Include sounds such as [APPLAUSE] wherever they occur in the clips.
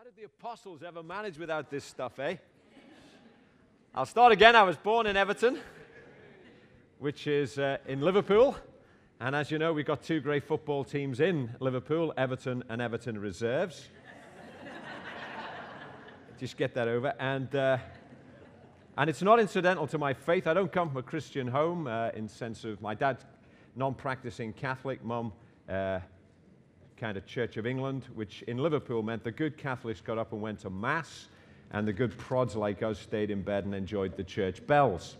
How did the apostles ever manage without this stuff, eh? I'll start again. I was born in Everton, which is uh, in Liverpool. And as you know, we've got two great football teams in Liverpool Everton and Everton Reserves. Just get that over. And, uh, and it's not incidental to my faith. I don't come from a Christian home uh, in sense of my dad's non practicing Catholic, mum uh, kind of Church of England, which in Liverpool meant the good Catholics got up and went to Mass, and the good prods like us stayed in bed and enjoyed the church bells.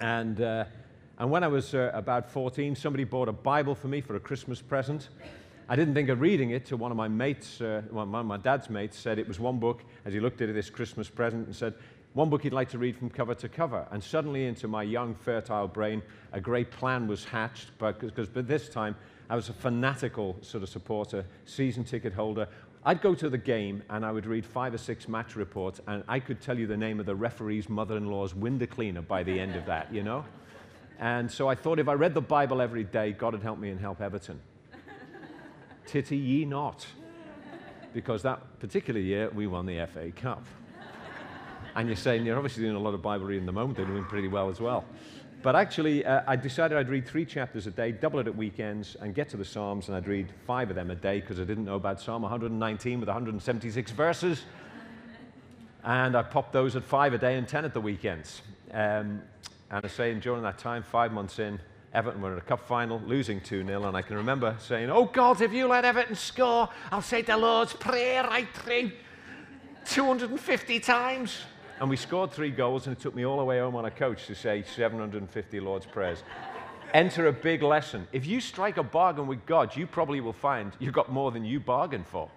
And, uh, and when I was uh, about 14, somebody bought a Bible for me for a Christmas present. I didn't think of reading it till one of my mates, uh, my dad's mates, said it was one book as he looked at this Christmas present and said, one book he'd like to read from cover to cover. And suddenly, into my young, fertile brain, a great plan was hatched because by this time I was a fanatical sort of supporter, season ticket holder. I'd go to the game and I would read five or six match reports, and I could tell you the name of the referee's mother in law's window cleaner by the end of that, you know? And so I thought if I read the Bible every day, God would help me and help Everton. Titty ye not. Because that particular year, we won the FA Cup. And you're saying you're obviously doing a lot of Bible reading at the moment, they're doing pretty well as well. But actually, uh, I decided I'd read three chapters a day, double it at weekends, and get to the Psalms, and I'd read five of them a day because I didn't know about Psalm 119 with 176 verses. And I popped those at five a day and 10 at the weekends. Um, and I say, during that time, five months in, Everton were in a cup final, losing 2 0. And I can remember saying, Oh God, if you let Everton score, I'll say the Lord's Prayer right through 250 times. And we scored three goals, and it took me all the way home on a coach to say 750 Lord's Prayers. Enter a big lesson. If you strike a bargain with God, you probably will find you've got more than you bargained for.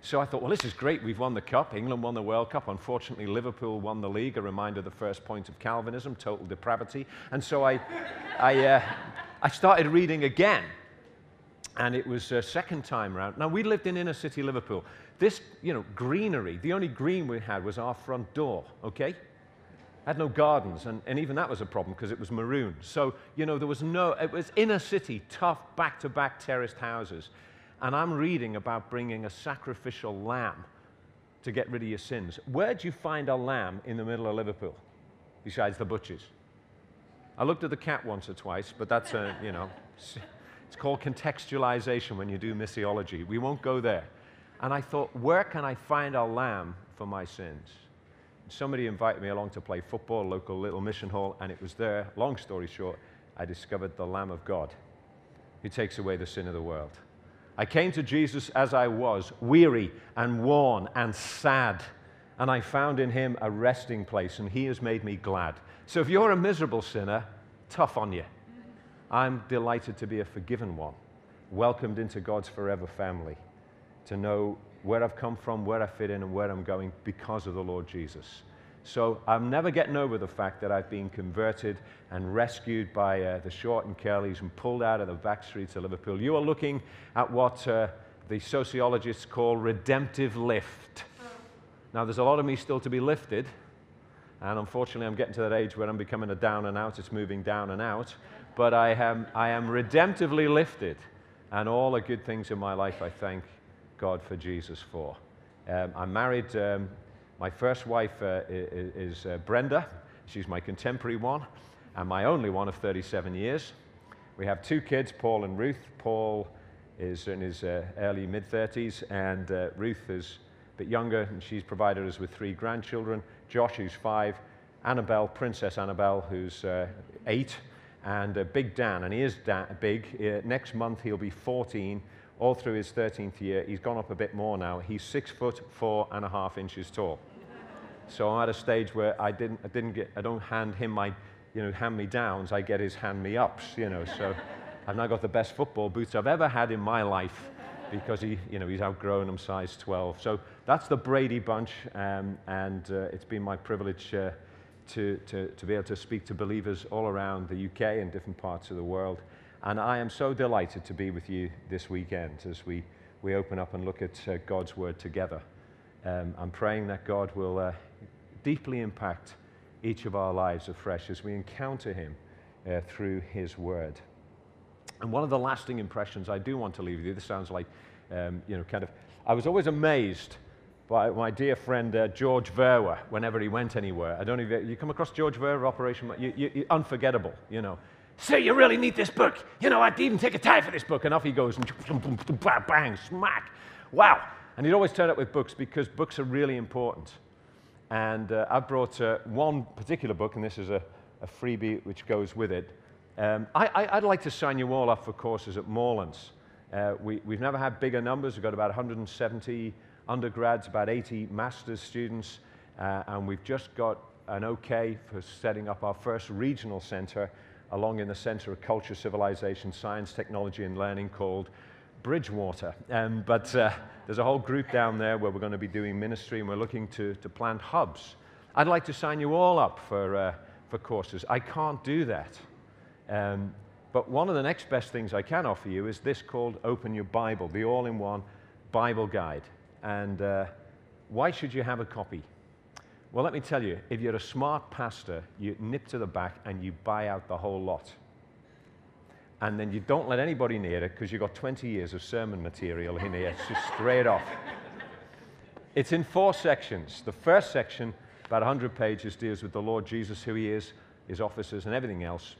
So I thought, well, this is great. We've won the cup. England won the World Cup. Unfortunately, Liverpool won the league. A reminder of the first point of Calvinism, total depravity. And so I, I, uh, I started reading again. And it was a second time round. Now, we lived in inner city Liverpool. This, you know, greenery, the only green we had was our front door, okay? Had no gardens, and, and even that was a problem because it was maroon. So, you know, there was no, it was inner city, tough, back to back terraced houses. And I'm reading about bringing a sacrificial lamb to get rid of your sins. Where do you find a lamb in the middle of Liverpool besides the butchers? I looked at the cat once or twice, but that's a, you know, [LAUGHS] it's called contextualization when you do missiology. We won't go there. And I thought, where can I find a lamb for my sins? somebody invited me along to play football, local little mission hall, and it was there, long story short, I discovered the Lamb of God who takes away the sin of the world. I came to Jesus as I was, weary and worn and sad, and I found in him a resting place, and he has made me glad. So if you're a miserable sinner, tough on you. I'm delighted to be a forgiven one, welcomed into God's forever family to know where I've come from, where I fit in, and where I'm going because of the Lord Jesus. So I'm never getting over the fact that I've been converted and rescued by uh, the short and curlies and pulled out of the back streets of Liverpool. You are looking at what uh, the sociologists call redemptive lift. Now, there's a lot of me still to be lifted, and unfortunately, I'm getting to that age where I'm becoming a down and out. It's moving down and out. But I am, I am redemptively lifted, and all the good things in my life I thank God for Jesus for. Um, I'm married. Um, my first wife uh, is, is uh, Brenda. She's my contemporary one, and my only one of 37 years. We have two kids, Paul and Ruth. Paul is in his uh, early mid 30s, and uh, Ruth is a bit younger, and she's provided us with three grandchildren Josh, who's five, Annabelle, Princess Annabelle, who's uh, eight, and uh, Big Dan, and he is da- big. next month he'll be 14 all through his 13th year. He's gone up a bit more now. He's six foot four and a half inches tall. So I'm at a stage where I didn't, I didn't get, I don't hand him my, you know, hand me downs. I get his hand me ups, you know. So I've now got the best football boots I've ever had in my life because he, you know, he's outgrown them size 12. So that's the Brady bunch, um, and uh, it's been my privilege uh, to, to, to be able to speak to believers all around the UK and different parts of the world. And I am so delighted to be with you this weekend as we, we open up and look at uh, God's Word together. Um, I'm praying that God will uh, deeply impact each of our lives afresh as we encounter Him uh, through His Word. And one of the lasting impressions I do want to leave with you, this sounds like, um, you know, kind of, I was always amazed by my dear friend uh, George Verwer whenever he went anywhere. I don't if you, come across George Verwer, Operation, you, you, you, unforgettable, you know. Say, you really need this book. You know, I'd even take a tie for this book. And off he goes, and [LAUGHS] bang, smack. Wow. And he'd always turn up with books because books are really important. And uh, I've brought uh, one particular book, and this is a, a freebie which goes with it. Um, I, would like to sign you all up for courses at Moorlands. Uh, we, we've never had bigger numbers. We've got about 170 undergrads, about 80 master's students, uh, and we've just got an okay for setting up our first regional center along in the Center of Culture, Civilization, Science, Technology, and Learning called Bridgewater. Um, but uh, there's a whole group down there where we're going to be doing ministry and we're looking to, to plant hubs. I'd like to sign you all up for, uh, for courses. I can't do that. Um, but one of the next best things I can offer you is this called Open Your Bible, the all in one Bible guide. And uh, why should you have a copy? Well, let me tell you, if you're a smart pastor, you nip to the back and you buy out the whole lot. And then you don't let anybody near it because you've got 20 years of sermon material in here, It's just straight off. It's in four sections. The first section, about 100 pages, deals with the Lord Jesus, who he is, his officers, and everything else.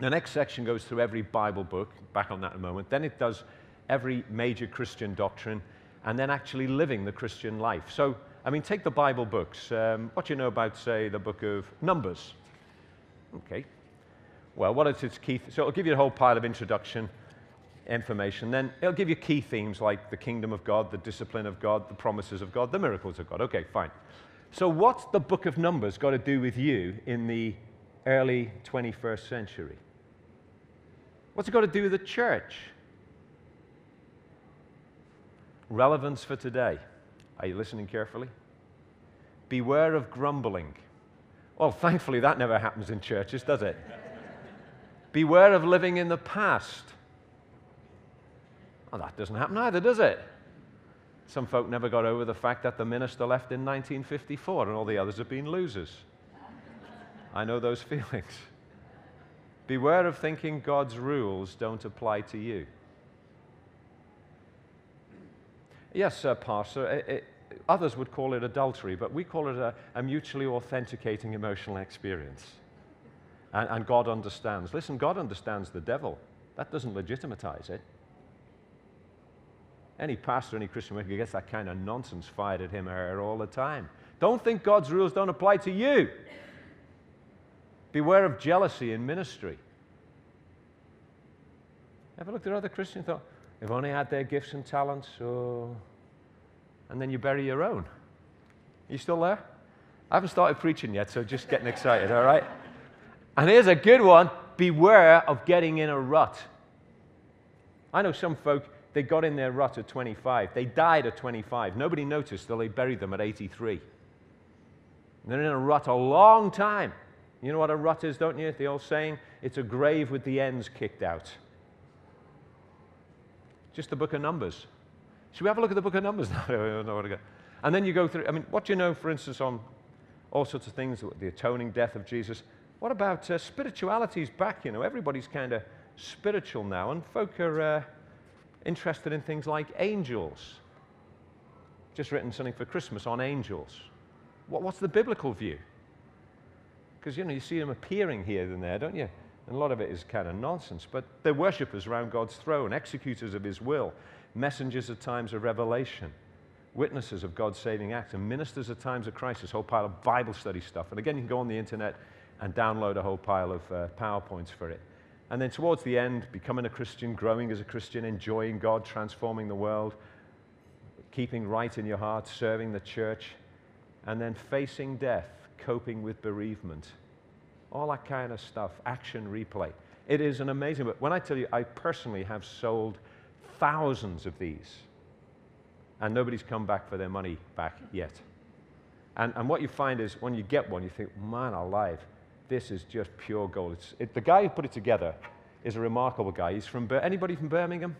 The next section goes through every Bible book, back on that in a moment. Then it does every major Christian doctrine, and then actually living the Christian life. So I mean, take the Bible books. Um, what do you know about, say, the book of Numbers? Okay. Well, what is its key? Th- so it'll give you a whole pile of introduction information. Then it'll give you key themes like the kingdom of God, the discipline of God, the promises of God, the miracles of God. Okay, fine. So what's the book of Numbers got to do with you in the early 21st century? What's it got to do with the church? Relevance for today. Are you listening carefully? Beware of grumbling. Well, thankfully, that never happens in churches, does it? Beware of living in the past. Well, that doesn't happen either, does it? Some folk never got over the fact that the minister left in 1954 and all the others have been losers. I know those [LAUGHS] feelings. Beware of thinking God's rules don't apply to you. Yes, uh, Pastor, it, it, others would call it adultery, but we call it a, a mutually authenticating emotional experience. And, and God understands. Listen, God understands the devil. That doesn't legitimatize it. Any pastor, any Christian worker gets that kind of nonsense fired at him or her all the time. Don't think God's rules don't apply to you. Beware of jealousy in ministry. Ever looked at other Christians and thought, They've only had their gifts and talents, oh. and then you bury your own. Are you still there? I haven't started preaching yet, so just getting excited, all right? And here's a good one beware of getting in a rut. I know some folk, they got in their rut at 25. They died at 25. Nobody noticed till they buried them at 83. And they're in a rut a long time. You know what a rut is, don't you? The old saying? It's a grave with the ends kicked out. Just the book of Numbers. Should we have a look at the book of Numbers [LAUGHS] now? And then you go through, I mean, what do you know, for instance, on all sorts of things, the atoning death of Jesus? What about uh, spirituality's back? You know, everybody's kind of spiritual now, and folk are uh, interested in things like angels. Just written something for Christmas on angels. What, what's the biblical view? Because, you know, you see them appearing here and there, don't you? And a lot of it is kind of nonsense, but they're worshippers around God's throne, executors of his will, messengers at times of revelation, witnesses of God's saving acts, and ministers at times of crisis, whole pile of Bible study stuff. And again, you can go on the internet and download a whole pile of uh, PowerPoints for it. And then towards the end, becoming a Christian, growing as a Christian, enjoying God, transforming the world, keeping right in your heart, serving the church, and then facing death, coping with bereavement all that kind of stuff, action replay. It is an amazing book. When I tell you, I personally have sold thousands of these, and nobody's come back for their money back yet. And, and what you find is when you get one, you think, man alive, this is just pure gold. It, the guy who put it together is a remarkable guy. He's from, anybody from Birmingham?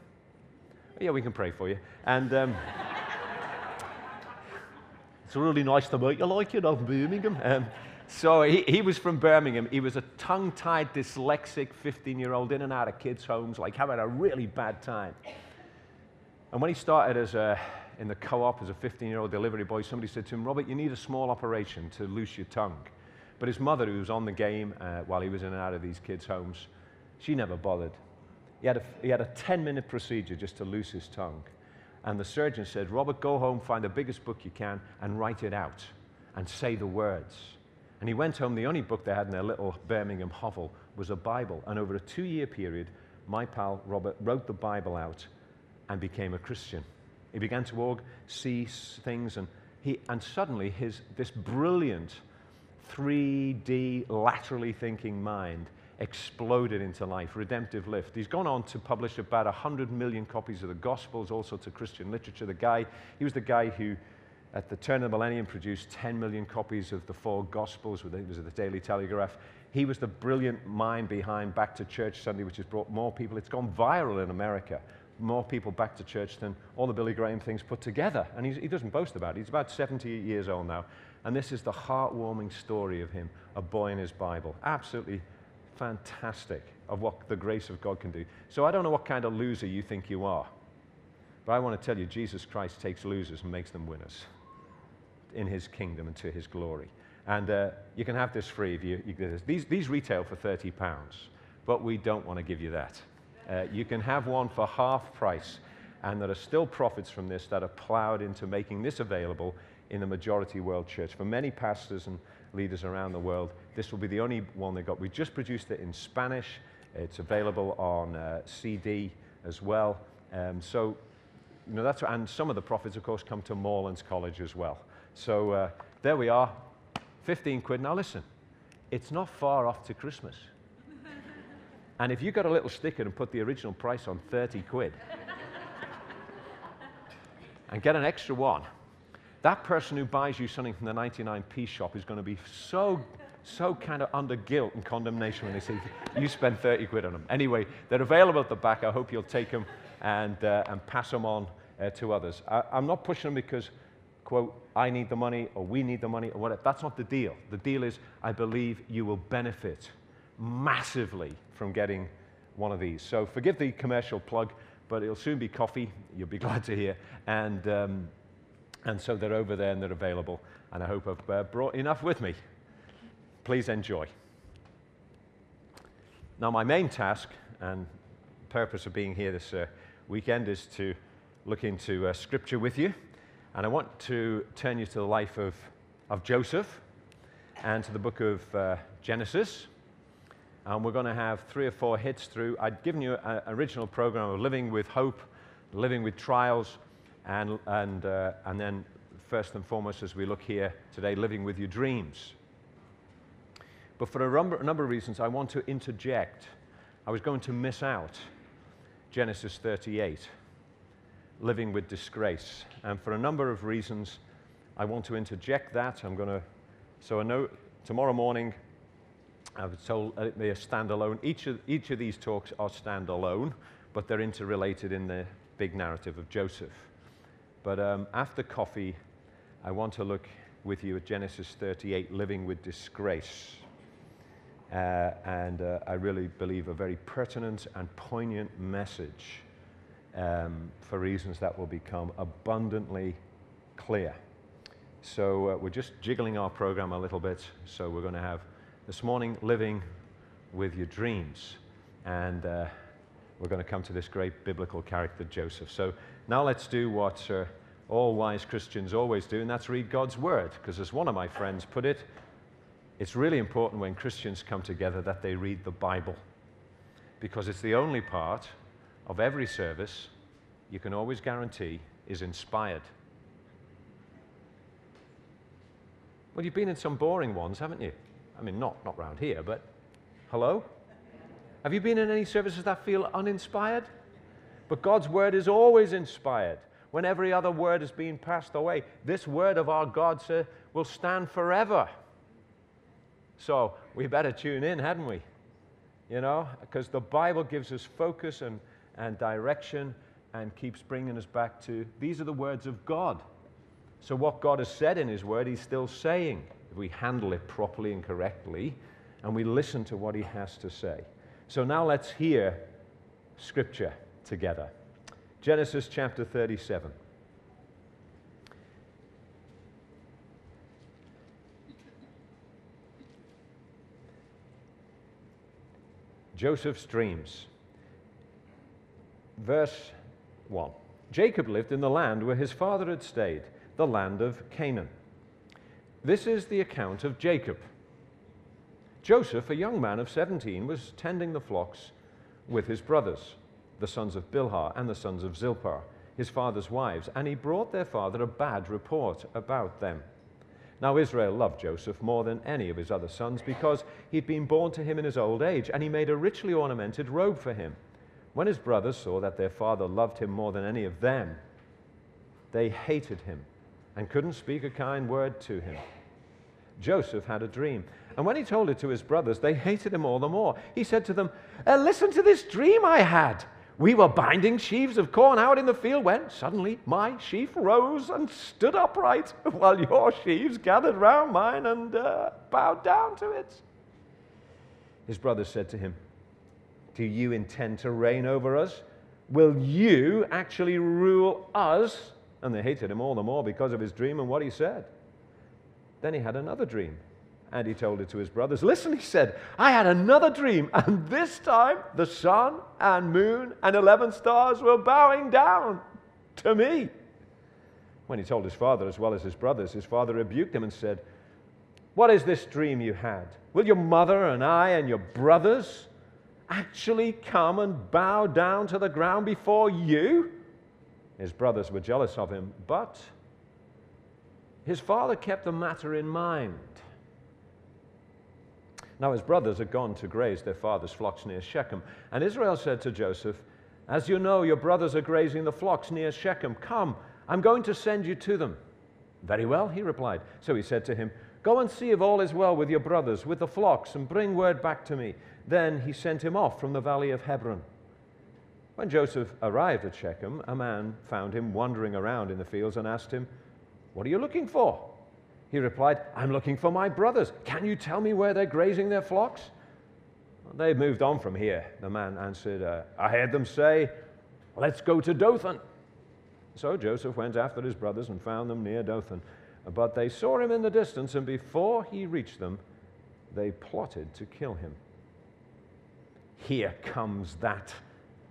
Yeah, we can pray for you. And um, [LAUGHS] it's really nice to meet you, like you know, Birmingham. Um, so he, he was from Birmingham. He was a tongue tied, dyslexic 15 year old in and out of kids' homes, like having a really bad time. And when he started as a, in the co op as a 15 year old delivery boy, somebody said to him, Robert, you need a small operation to loose your tongue. But his mother, who was on the game uh, while he was in and out of these kids' homes, she never bothered. He had, a, he had a 10 minute procedure just to loose his tongue. And the surgeon said, Robert, go home, find the biggest book you can, and write it out and say the words. And he went home. The only book they had in their little Birmingham hovel was a Bible. And over a two year period, my pal Robert wrote the Bible out and became a Christian. He began to walk, see things, and, he, and suddenly his, this brilliant 3D, laterally thinking mind exploded into life, redemptive lift. He's gone on to publish about 100 million copies of the Gospels, all sorts of Christian literature. The guy, he was the guy who, at the turn of the millennium, produced 10 million copies of the four Gospels, it was the Daily Telegraph. He was the brilliant mind behind Back to Church Sunday, which has brought more people. It's gone viral in America. More people back to church than all the Billy Graham things put together. And he doesn't boast about it. He's about 70 years old now. And this is the heartwarming story of him, a boy in his Bible. Absolutely fantastic of what the grace of God can do. So I don't know what kind of loser you think you are, but I want to tell you Jesus Christ takes losers and makes them winners in his kingdom and to his glory. And uh, you can have this free if you, you this. These, these retail for 30 pounds, but we don't want to give you that. Uh, you can have one for half price, and there are still profits from this that are plowed into making this available in the majority world church. For many pastors and leaders around the world, this will be the only one they got. We just produced it in Spanish. It's available on uh, CD as well. Um, so, you know, that's, and some of the profits, of course, come to Moorlands College as well. So uh, there we are, 15 quid. Now listen, it's not far off to Christmas. [LAUGHS] and if you got a little sticker and put the original price on 30 quid, [LAUGHS] and get an extra one, that person who buys you something from the 99p shop is going to be so, so kind of under guilt and condemnation when they see you spend 30 quid on them. Anyway, they're available at the back. I hope you'll take them and, uh, and pass them on uh, to others. I, I'm not pushing them because, quote, I need the money or we need the money or whatever. That's not the deal. The deal is I believe you will benefit massively from getting one of these. So forgive the commercial plug, but it'll soon be coffee. You'll be [LAUGHS] glad to hear. And um, and so they're over there and they're available. And I hope I've uh, brought enough with me. Please enjoy. Now, my main task and purpose of being here this uh, weekend is to look into uh, Scripture with you. And I want to turn you to the life of, of Joseph and to the book of uh, Genesis. And we're going to have three or four hits through. I'd given you an original program of living with hope, living with trials, and, and, uh, and then, first and foremost, as we look here today, living with your dreams. But for a number, a number of reasons, I want to interject. I was going to miss out Genesis 38, living with disgrace. And for a number of reasons, I want to interject that. I'm going to, so I know tomorrow morning, I was told they are standalone. Each of, each of these talks are standalone, but they're interrelated in the big narrative of Joseph. But um, after coffee, I want to look with you at Genesis 38, living with disgrace. Uh, and uh, I really believe a very pertinent and poignant message um, for reasons that will become abundantly clear. So uh, we're just jiggling our program a little bit. So we're going to have this morning living with your dreams. And uh, we're going to come to this great biblical character, Joseph. So now let's do what uh, all wise Christians always do, and that's read God's Word. Because as one of my friends put it, it's really important when Christians come together that they read the Bible. Because it's the only part of every service you can always guarantee is inspired. Well, you've been in some boring ones, haven't you? I mean, not, not round here, but hello? Have you been in any services that feel uninspired? But God's word is always inspired when every other word is being passed away. This word of our God sir, will stand forever. So we better tune in, hadn't we? You know, because the Bible gives us focus and, and direction and keeps bringing us back to these are the words of God. So, what God has said in His Word, He's still saying if we handle it properly and correctly and we listen to what He has to say. So, now let's hear Scripture together. Genesis chapter 37. Joseph's dreams. Verse 1. Jacob lived in the land where his father had stayed, the land of Canaan. This is the account of Jacob. Joseph, a young man of 17, was tending the flocks with his brothers, the sons of Bilhah and the sons of Zilpah, his father's wives, and he brought their father a bad report about them. Now, Israel loved Joseph more than any of his other sons because he'd been born to him in his old age, and he made a richly ornamented robe for him. When his brothers saw that their father loved him more than any of them, they hated him and couldn't speak a kind word to him. Joseph had a dream, and when he told it to his brothers, they hated him all the more. He said to them, uh, Listen to this dream I had. We were binding sheaves of corn out in the field when suddenly my sheaf rose and stood upright, [LAUGHS] while your sheaves gathered round mine and uh, bowed down to it. His brothers said to him, Do you intend to reign over us? Will you actually rule us? And they hated him all the more because of his dream and what he said. Then he had another dream. And he told it to his brothers. Listen, he said, I had another dream, and this time the sun and moon and 11 stars were bowing down to me. When he told his father as well as his brothers, his father rebuked him and said, What is this dream you had? Will your mother and I and your brothers actually come and bow down to the ground before you? His brothers were jealous of him, but his father kept the matter in mind. Now his brothers had gone to graze their father's flocks near Shechem. And Israel said to Joseph, As you know, your brothers are grazing the flocks near Shechem. Come, I'm going to send you to them. Very well, he replied. So he said to him, Go and see if all is well with your brothers, with the flocks, and bring word back to me. Then he sent him off from the valley of Hebron. When Joseph arrived at Shechem, a man found him wandering around in the fields and asked him, What are you looking for? He replied, I'm looking for my brothers. Can you tell me where they're grazing their flocks? They've moved on from here, the man answered. Uh, I heard them say, Let's go to Dothan. So Joseph went after his brothers and found them near Dothan. But they saw him in the distance, and before he reached them, they plotted to kill him. Here comes that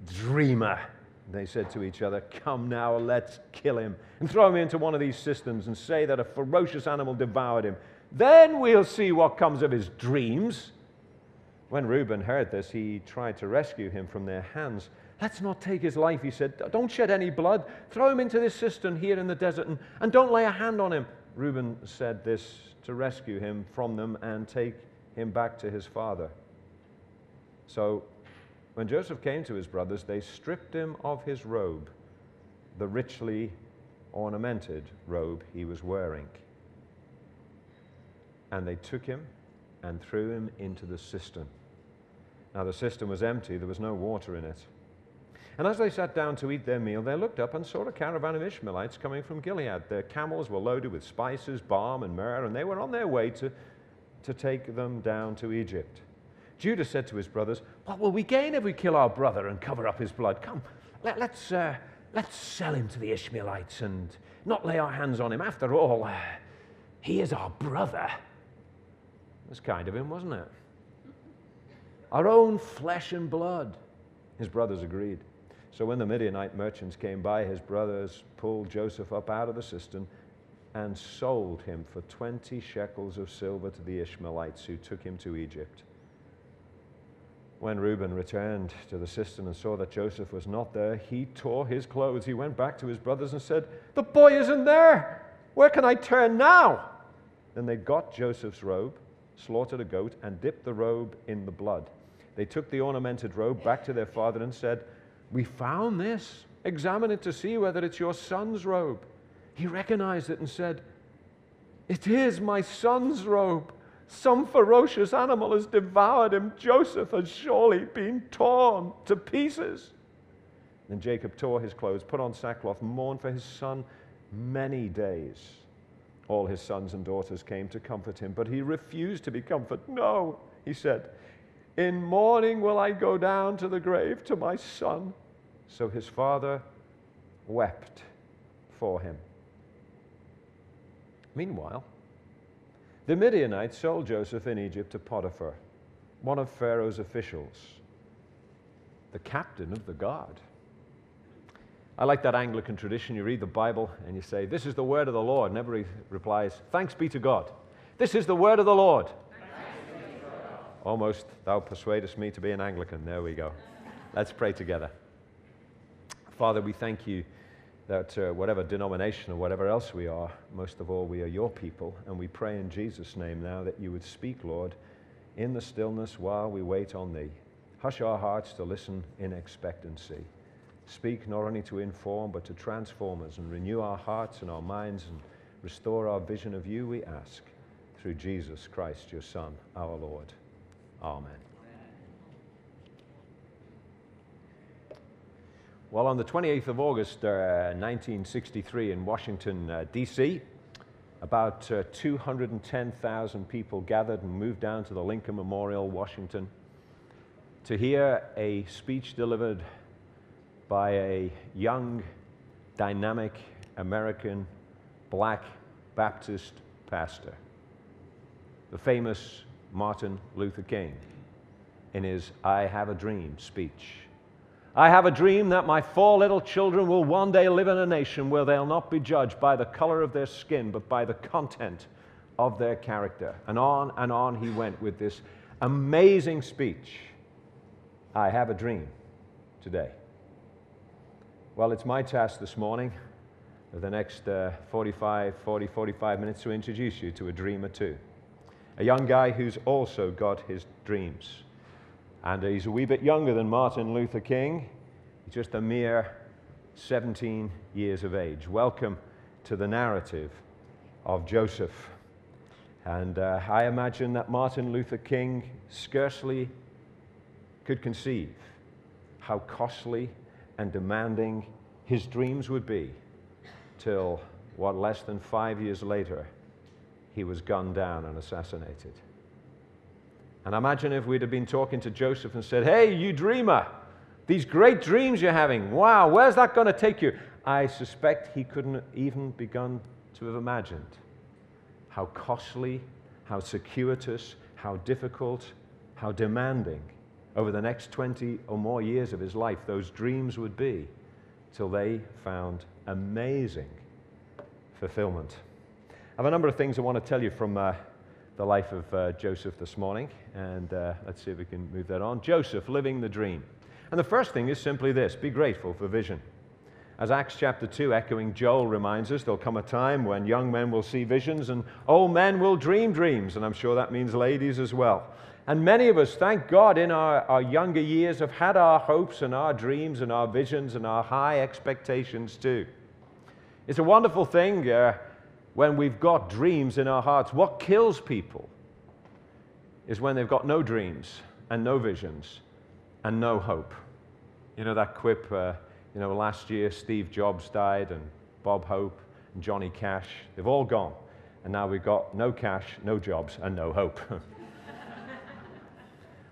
dreamer, they said to each other, Come now, let's kill him and throw him into one of these cisterns and say that a ferocious animal devoured him. Then we'll see what comes of his dreams. When Reuben heard this, he tried to rescue him from their hands. Let's not take his life, he said. Don't shed any blood. Throw him into this cistern here in the desert and, and don't lay a hand on him. Reuben said this to rescue him from them and take him back to his father. So when Joseph came to his brothers, they stripped him of his robe, the richly ornamented robe he was wearing. And they took him and threw him into the cistern. Now, the cistern was empty, there was no water in it. And as they sat down to eat their meal, they looked up and saw a caravan of Ishmaelites coming from Gilead. Their camels were loaded with spices, balm, and myrrh, and they were on their way to, to take them down to Egypt. Judah said to his brothers, What will we gain if we kill our brother and cover up his blood? Come, let, us let's, uh, let's sell him to the Ishmaelites and not lay our hands on him. After all, uh, he is our brother. It was kind of him, wasn't it? Our own flesh and blood. His brothers agreed. So when the Midianite merchants came by, his brothers pulled Joseph up out of the cistern and sold him for 20 shekels of silver to the Ishmaelites who took him to Egypt. When Reuben returned to the cistern and saw that Joseph was not there, he tore his clothes. He went back to his brothers and said, The boy isn't there. Where can I turn now? Then they got Joseph's robe, slaughtered a goat, and dipped the robe in the blood. They took the ornamented robe back to their father and said, We found this. Examine it to see whether it's your son's robe. He recognized it and said, It is my son's robe. Some ferocious animal has devoured him. Joseph has surely been torn to pieces. Then Jacob tore his clothes, put on sackcloth, mourned for his son many days. All his sons and daughters came to comfort him, but he refused to be comforted. No, he said, in mourning will I go down to the grave to my son. So his father wept for him. Meanwhile, the Midianites sold Joseph in Egypt to Potiphar, one of Pharaoh's officials, the captain of the guard. I like that Anglican tradition. You read the Bible and you say, This is the word of the Lord. And everybody replies, Thanks be to God. This is the word of the Lord. Almost, thou persuadest me to be an Anglican. There we go. Let's pray together. Father, we thank you that uh, whatever denomination or whatever else we are, most of all, we are your people. And we pray in Jesus' name now that you would speak, Lord, in the stillness while we wait on thee. Hush our hearts to listen in expectancy. Speak not only to inform, but to transform us and renew our hearts and our minds and restore our vision of you, we ask, through Jesus Christ, your Son, our Lord. Amen. Well, on the 28th of August, uh, 1963, in Washington, uh, D.C., about uh, 210,000 people gathered and moved down to the Lincoln Memorial, Washington, to hear a speech delivered by a young, dynamic American black Baptist pastor, the famous Martin Luther King, in his I Have a Dream speech. I have a dream that my four little children will one day live in a nation where they'll not be judged by the color of their skin, but by the content of their character. And on and on he went with this amazing speech. I have a dream today. Well, it's my task this morning, for the next uh, 45, 40, 45 minutes, to introduce you to a dream or two. A young guy who's also got his dreams. And he's a wee bit younger than Martin Luther King. He's just a mere 17 years of age. Welcome to the narrative of Joseph. And uh, I imagine that Martin Luther King scarcely could conceive how costly and demanding his dreams would be till what less than five years later he was gunned down and assassinated. And imagine if we'd have been talking to Joseph and said, Hey, you dreamer, these great dreams you're having, wow, where's that going to take you? I suspect he couldn't even begun to have imagined how costly, how circuitous, how difficult, how demanding over the next 20 or more years of his life those dreams would be till they found amazing fulfillment. I have a number of things I want to tell you from uh, the life of uh, Joseph this morning, and uh, let's see if we can move that on. Joseph, living the dream. And the first thing is simply this be grateful for vision. As Acts chapter 2, echoing Joel, reminds us, there'll come a time when young men will see visions and old men will dream dreams, and I'm sure that means ladies as well. And many of us, thank God, in our, our younger years have had our hopes and our dreams and our visions and our high expectations too. It's a wonderful thing uh, when we've got dreams in our hearts. What kills people is when they've got no dreams and no visions and no hope. You know that quip, uh, you know, last year Steve Jobs died and Bob Hope and Johnny Cash, they've all gone. And now we've got no cash, no jobs, and no hope. [LAUGHS]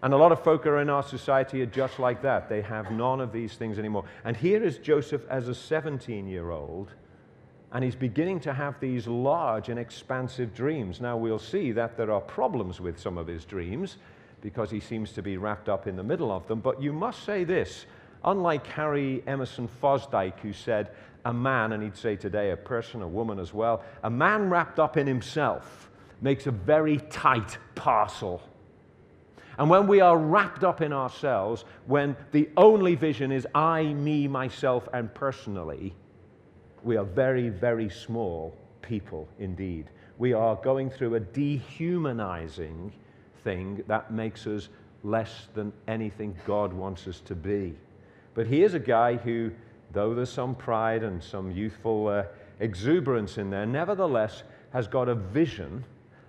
And a lot of folk are in our society are just like that. They have none of these things anymore. And here is Joseph as a 17 year old, and he's beginning to have these large and expansive dreams. Now, we'll see that there are problems with some of his dreams because he seems to be wrapped up in the middle of them. But you must say this unlike Harry Emerson Fosdick, who said, a man, and he'd say today a person, a woman as well, a man wrapped up in himself makes a very tight parcel. And when we are wrapped up in ourselves, when the only vision is I, me, myself, and personally, we are very, very small people indeed. We are going through a dehumanizing thing that makes us less than anything God wants us to be. But here's a guy who, though there's some pride and some youthful uh, exuberance in there, nevertheless has got a vision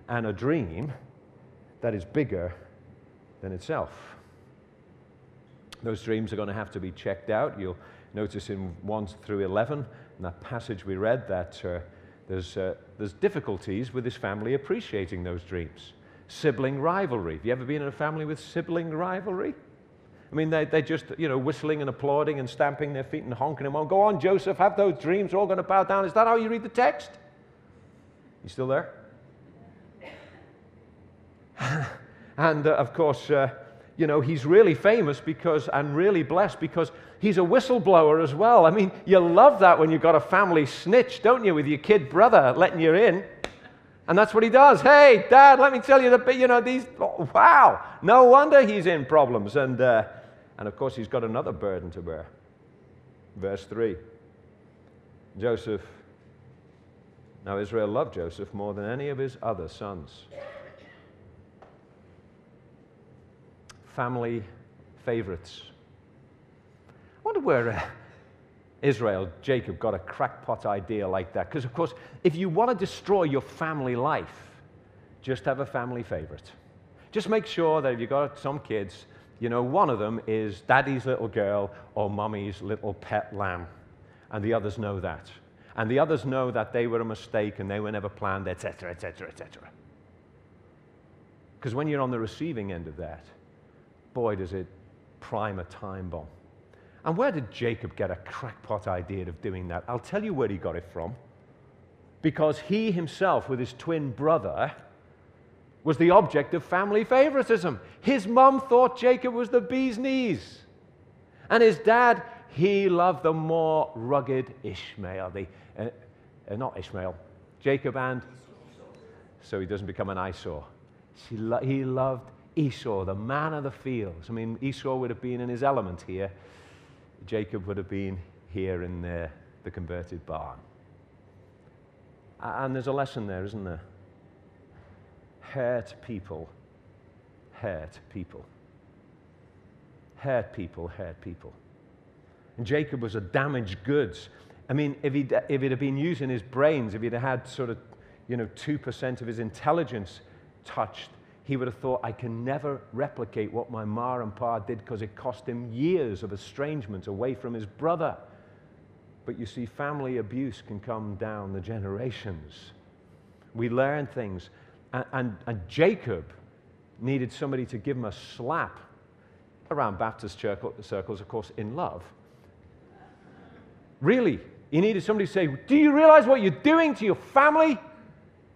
and a dream that is bigger than itself. Those dreams are going to have to be checked out. You'll notice in 1 through 11, in that passage we read, that uh, there's, uh, there's difficulties with his family appreciating those dreams. Sibling rivalry. Have you ever been in a family with sibling rivalry? I mean, they, they're just, you know, whistling and applauding and stamping their feet and honking them on. Go on, Joseph, have those dreams. We're all going to bow down. Is that how you read the text? You still there? [LAUGHS] and uh, of course, uh, you know, he's really famous because, and really blessed because he's a whistleblower as well. I mean, you love that when you've got a family snitch, don't you, with your kid brother letting you in. And that's what he does. Hey, Dad, let me tell you the, you know, these, oh, wow. No wonder he's in problems. And, uh, and of course, he's got another burden to bear. Verse 3 Joseph, now Israel loved Joseph more than any of his other sons. Family favorites. I wonder where uh, Israel, Jacob, got a crackpot idea like that. Because, of course, if you want to destroy your family life, just have a family favorite. Just make sure that if you've got some kids, you know, one of them is daddy's little girl or mommy's little pet lamb. And the others know that. And the others know that they were a mistake and they were never planned, etc., etc., etc. Because when you're on the receiving end of that, boy, does it prime a time bomb. And where did Jacob get a crackpot idea of doing that? I'll tell you where he got it from. Because he himself, with his twin brother, was the object of family favoritism. His mum thought Jacob was the bee's knees. And his dad, he loved the more rugged Ishmael. The, uh, uh, not Ishmael, Jacob and. So he doesn't become an eyesore. Lo- he loved Esau, the man of the fields. I mean, Esau would have been in his element here. Jacob would have been here in the, the converted barn. And there's a lesson there, isn't there? hurt people, hurt people. Hurt people, hurt people. And Jacob was a damaged goods. I mean, if he'd, if he'd have been using his brains, if he'd have had sort of, you know, 2% of his intelligence touched, he would have thought, I can never replicate what my ma and pa did because it cost him years of estrangement away from his brother. But you see, family abuse can come down the generations. We learn things. And, and, and Jacob needed somebody to give him a slap around Baptist circles, of course, in love. Really, he needed somebody to say, Do you realize what you're doing to your family?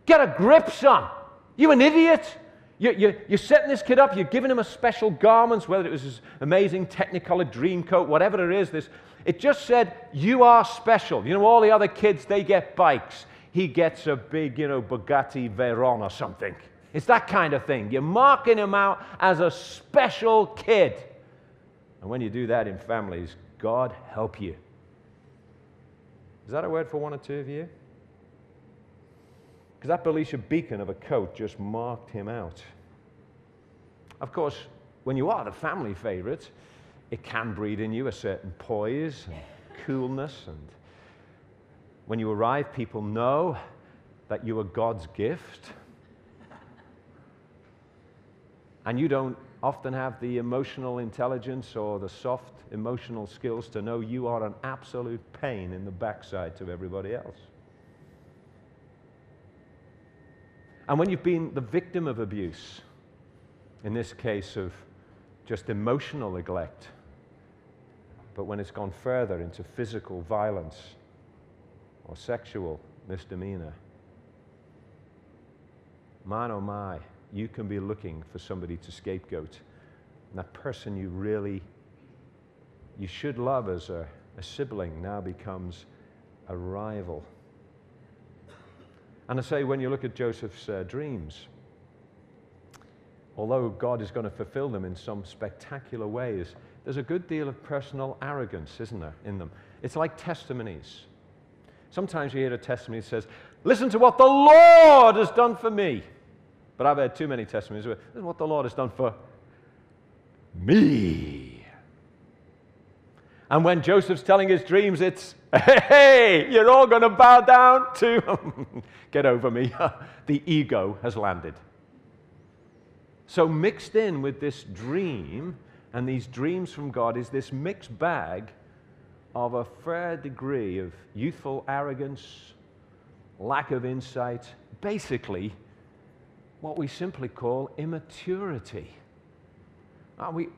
Get a grip, son. You an idiot? You, you're setting this kid up, you're giving him a special garments, whether it was his amazing Technicolor dream coat, whatever it is. This, it just said, You are special. You know, all the other kids, they get bikes he gets a big, you know, Bugatti Veyron or something. It's that kind of thing. You're marking him out as a special kid. And when you do that in families, God help you. Is that a word for one or two of you? Because that Belisha beacon of a coat just marked him out. Of course, when you are the family favorite, it can breed in you a certain poise and coolness and when you arrive, people know that you are God's gift. And you don't often have the emotional intelligence or the soft emotional skills to know you are an absolute pain in the backside to everybody else. And when you've been the victim of abuse, in this case of just emotional neglect, but when it's gone further into physical violence, or sexual misdemeanor. Man, oh my, you can be looking for somebody to scapegoat. And that person you really, you should love as a, a sibling now becomes a rival. And I say, when you look at Joseph's uh, dreams, although God is going to fulfill them in some spectacular ways, there's a good deal of personal arrogance, isn't there, in them? It's like testimonies. Sometimes you hear a testimony that says, Listen to what the Lord has done for me. But I've heard too many testimonies where, to what the Lord has done for me. And when Joseph's telling his dreams, it's, [LAUGHS] Hey, you're all going to bow down to. [LAUGHS] Get over me. [LAUGHS] the ego has landed. So, mixed in with this dream and these dreams from God is this mixed bag of a fair degree of youthful arrogance, lack of insight, basically, what we simply call immaturity. We,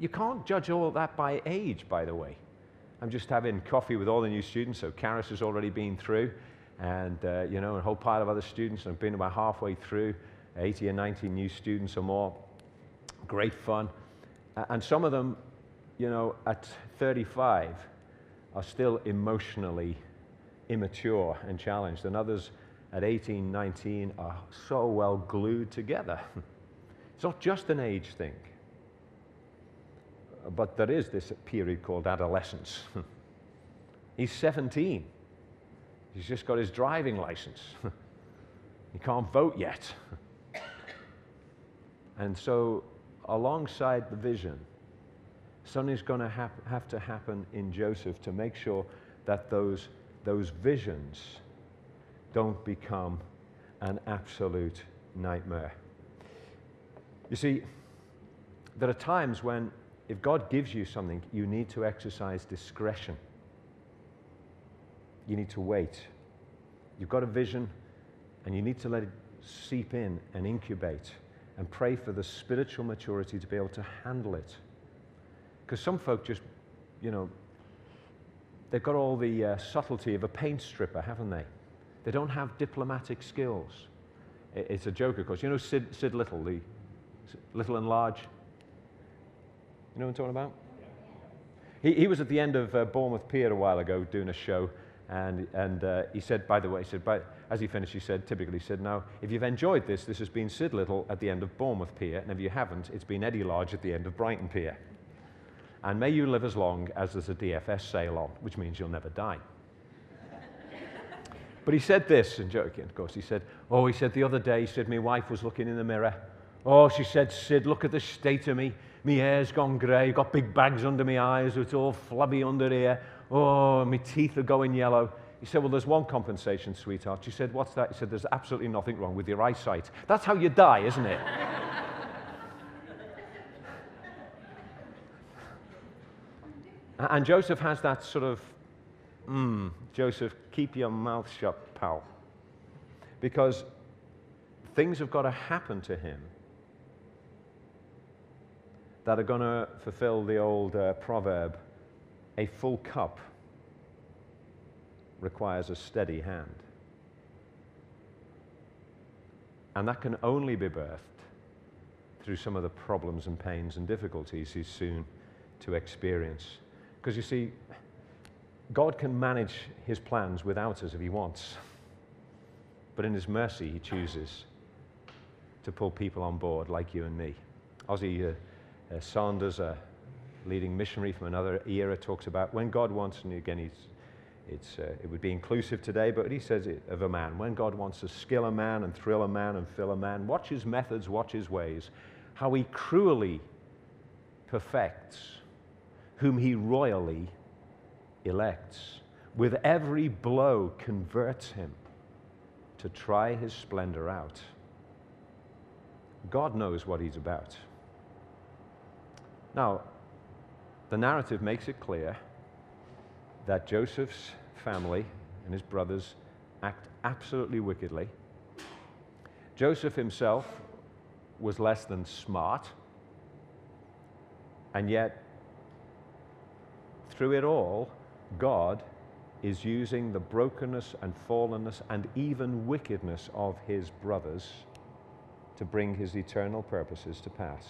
you can't judge all that by age, by the way. I'm just having coffee with all the new students, so Karis has already been through, and uh, you know, a whole pile of other students. I've been about halfway through, 80 or 90 new students or more. Great fun. And some of them, you know, at 35 are still emotionally immature and challenged, and others at 18, 19 are so well glued together. [LAUGHS] it's not just an age thing, but there is this period called adolescence. [LAUGHS] He's 17. He's just got his driving license. [LAUGHS] he can't vote yet. [LAUGHS] and so, alongside the vision, something's going to hap- have to happen in Joseph to make sure that those, those visions don't become an absolute nightmare. You see, there are times when if God gives you something, you need to exercise discretion. You need to wait. You've got a vision, and you need to let it seep in and incubate and pray for the spiritual maturity to be able to handle it. Because some folk just, you know, they've got all the uh, subtlety of a paint stripper, haven't they? They don't have diplomatic skills. It's a joke, of course. You know Sid, Sid Little, the Little and Large? You know what I'm talking about? He, he was at the end of uh, Bournemouth Pier a while ago doing a show, and, and uh, he said, by the way, he said, as he finished, he said, typically, he said, now, if you've enjoyed this, this has been Sid Little at the end of Bournemouth Pier, and if you haven't, it's been Eddie Large at the end of Brighton Pier. And may you live as long as there's a DFS sale on, which means you'll never die. [LAUGHS] But he said this, and joking, of course. He said, Oh, he said, the other day, he said, my wife was looking in the mirror. Oh, she said, Sid, look at the state of me. My hair's gone grey, got big bags under my eyes, it's all flabby under here. Oh, my teeth are going yellow. He said, Well, there's one compensation, sweetheart. She said, What's that? He said, There's absolutely nothing wrong with your eyesight. That's how you die, isn't it? [LAUGHS] and Joseph has that sort of Mm, Joseph, keep your mouth shut, pal. Because things have got to happen to him that are going to fulfill the old uh, proverb a full cup requires a steady hand. And that can only be birthed through some of the problems and pains and difficulties he's soon to experience. Because you see, God can manage his plans without us if he wants. But in his mercy, he chooses to pull people on board like you and me. Ossie uh, uh, Sanders, a leading missionary from another era, talks about when God wants, and again, it's, uh, it would be inclusive today, but he says it of a man. When God wants to skill a man and thrill a man and fill a man, watch his methods, watch his ways, how he cruelly perfects whom he royally elects, with every blow converts him to try his splendor out. God knows what he's about. Now, the narrative makes it clear that Joseph's family and his brothers act absolutely wickedly. Joseph himself was less than smart, and yet, through it all, God is using the brokenness and fallenness and even wickedness of his brothers to bring his eternal purposes to pass.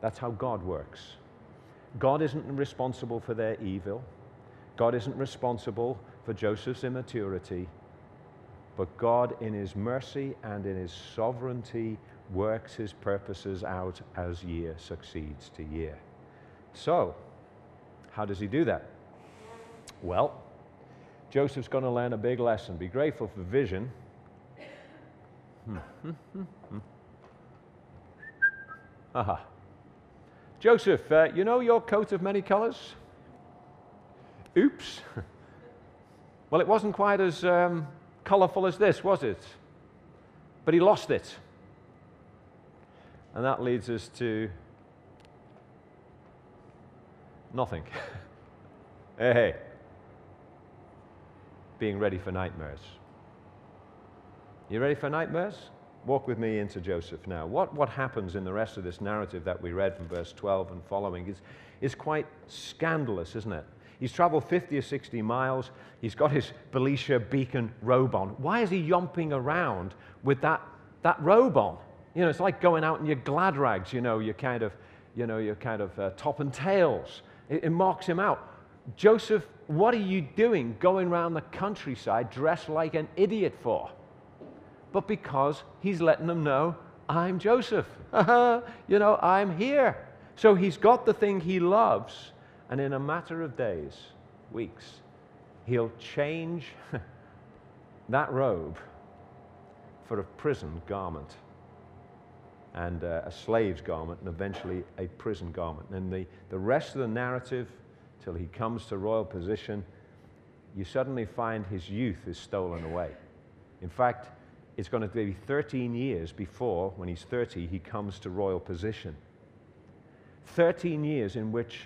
That's how God works. God isn't responsible for their evil. God isn't responsible for Joseph's immaturity. But God, in his mercy and in his sovereignty, works his purposes out as year succeeds to year. So, how does he do that? Well, Joseph's going to learn a big lesson. Be grateful for vision. [LAUGHS] Aha. Joseph, uh, you know your coat of many colors? Oops. [LAUGHS] well, it wasn't quite as um, colorful as this, was it? But he lost it. And that leads us to Nothing. [LAUGHS] hey, hey. Being ready for nightmares. You ready for nightmares? Walk with me into Joseph now. What, what happens in the rest of this narrative that we read from verse 12 and following is, is quite scandalous, isn't it? He's traveled 50 or 60 miles. He's got his Belisha beacon robe on. Why is he yomping around with that, that robe on? You know, it's like going out in your glad rags, you know, your kind of, you know, your kind of uh, top and tails. It, it marks him out. Joseph, what are you doing going around the countryside dressed like an idiot for? But because he's letting them know, I'm Joseph. [LAUGHS] you know, I'm here. So he's got the thing he loves, and in a matter of days, weeks, he'll change [LAUGHS] that robe for a prison garment and uh, a slave's garment and eventually a prison garment. And the, the rest of the narrative, till he comes to royal position, you suddenly find his youth is stolen away. In fact, it's going to be 13 years before, when he's 30, he comes to royal position. 13 years in which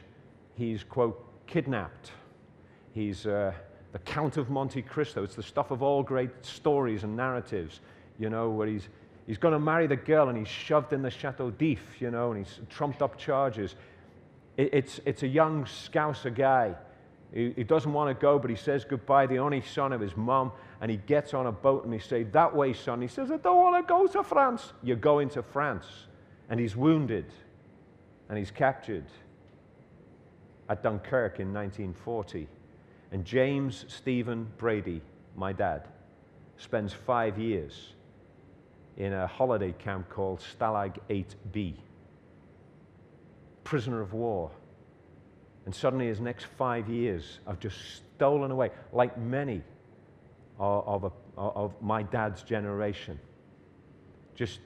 he's, quote, kidnapped. He's uh, the Count of Monte Cristo. It's the stuff of all great stories and narratives, you know, where he's, he's going to marry the girl and he's shoved in the Chateau d'If, you know, and he's trumped up charges. It, it's, it's a young Scouser guy. He, he doesn't want to go, but he says goodbye, the only son of his mom, and he gets on a boat and he says, That way, son. He says, I don't want to go to France. You're going to France. And he's wounded and he's captured at Dunkirk in 1940. And James Stephen Brady, my dad, spends five years in a holiday camp called Stalag 8B, prisoner of war. And suddenly his next five years have just stolen away, like many of, a, of my dad's generation. Just